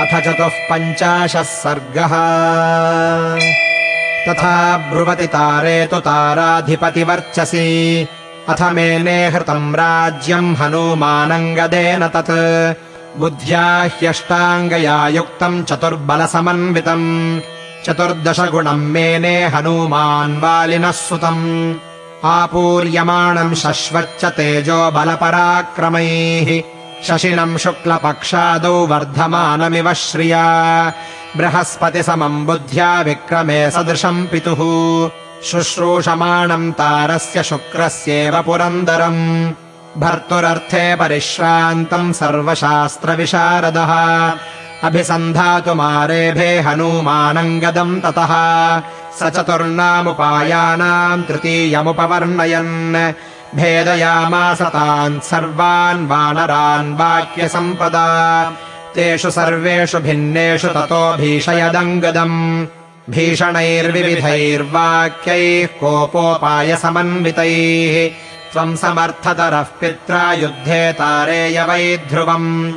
अथ चतुः पञ्चाशः सर्गः। तथा ब्रुवति तारे तु ताराधिपतिवर्चसि। अथ मेने हृतम् राज्यम् हनूमानङ्गदेन तत्। बुद्ध्या ह्यष्टाङ्गया युक्तम् चतुर्बलसमन्वितम् चतुर्दशगुणम् मेने हनूमान् वालिनः सुतम्। आपूर्यमाणम् शश्वच्च तेजो बलपराक्रमैः शशिनम् शुक्लपक्षादौ वर्धमानमिव श्रिया। बृहस्पतिसमम् बुद्ध्या विक्रमे सदृशम् पितुः। शुश्रूषमाणम् तारस्य शुक्रस्येव पुरन्दरम्। भर्तुरर्थे परिश्रान्तम् सर्वशास्त्रविशारदः। अभिसन्धातुमारेभे हनूमानङ्गदम् ततः। स चतुर्णामुपायानाम् तृतीयमुपवर्णयन् भेदयामास तान् सर्वान् वानरान् वाक्यसम्पदा। तेषु सर्वेषु भिन्नेषु ततो भीषयदङ्गदम्। भीषणैर्विविधैर्वाक्यैः कोपोपायसमन्वितैः। त्वम् समर्थतरः पित्रा युद्धे तारेय वै ध्रुवम्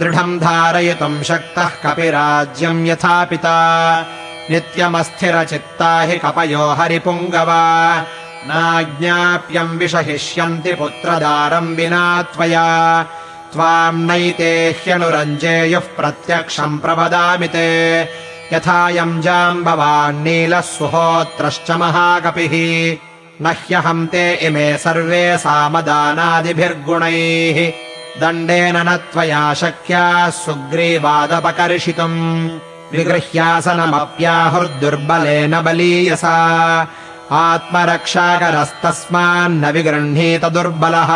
दृढम् धारयितुम् शक्तः कपिराज्यम् यथा पिता। नित्यमस्थिरचित्ता हि कपयो हरिपुङ्गवा नाज्ञाप्यम् विषहिष्यन्ति पुत्रदारम् विना त्वया। त्वाम् नैते ह्यनुरञ्जेयुः प्रत्यक्षम् प्रवदामि ते। यथायम् जाम्बवान्नीलः सुहोत्रश्च महाकपिः न ह्यहम् ते इमे सर्वे सामदानादिभिर्गुणैः। दण्डेन न त्वया शक्याः सुग्रीवादपकर्षितुम्। विगृह्यासनमप्याहुर्दुर्बलेन बलीयसा आत्मरक्षाकरस्तस्मान्न विगृह्णीत दुर्बलः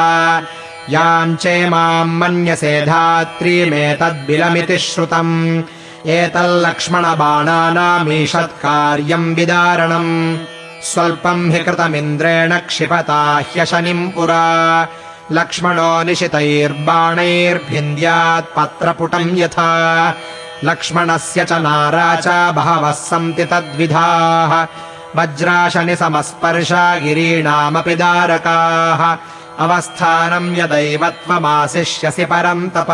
याम् चेमाम् मन्यसे धात्रीमेतद्बिलमिति श्रुतम्। एतल्लक्ष्मणबाणानामीषत्कार्यम् विदारणम्। स्वल्पम् हि कृतमिन्द्रेण क्षिपता ह्यशनिम् पुरा। लक्ष्मणो निशितैर्बाणैर्भिन्द्यात् पत्रपुटम् यथा। लक्ष्मणस्य च नाराचा बहवः सन्ति तद्विधाः वज्राशनि समस्पर्शा गिरीणामपि दारकाः। अवस्थानम् यदैव त्वमाशिष्यसि परम् तप।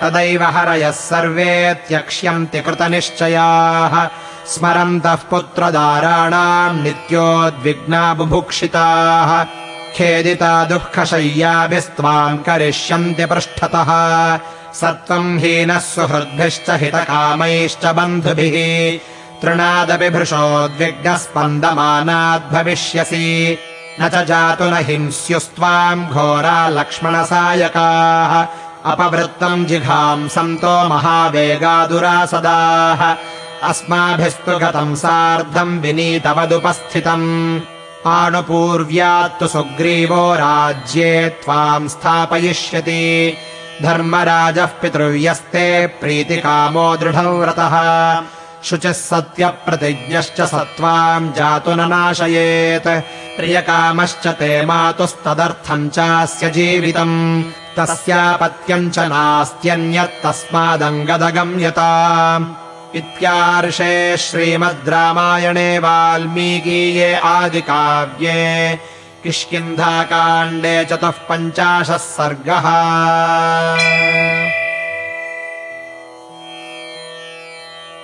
तदैव हरयः सर्वे त्यक्ष्यन्ति कृतनिश्चयाः। स्मरन्तः पुत्रदाराणाम् नित्योद्विग्ना बुभुक्षिताः। खेदिता दुःखशय्याभिस्त्वाम् करिष्यन्ति पृष्ठतः। सत्त्वम् हीनः सुहृद्भिश्च हितकामैश्च बन्धुभिः तृणादपि भृशोद्विग्नः स्पन्दमानाद्भविष्यसि न च जातु न हिंस्युस्त्वाम् घोरा लक्ष्मणसायकाः। अपवृत्तम् जिघांसन्तो महावेगादुरासदाः अस्माभिस्तु गतम् सार्धम् विनीतवदुपस्थितम्। आनुपूर्व्यात्तु सुग्रीवो राज्ये त्वाम् स्थापयिष्यति। धर्मराजः पितृव्यस्ते प्रीतिकामो दृढव्रतः शुचिः सत्यप्रतिज्ञश्च सत्त्वाम् जातु न नाशयेत्। प्रियकामश्च ते मातुस्तदर्थम् चास्य जीवितम्। तस्यापत्यम् च नास्त्यन्यत्तस्मादङ्गदगम्यता इत्यार्षे श्रीमद् रामायणे वाल्मीकीये आदिकाव्ये। किष्किन्धाकाण्डे चतुः पञ्चाशः सर्गः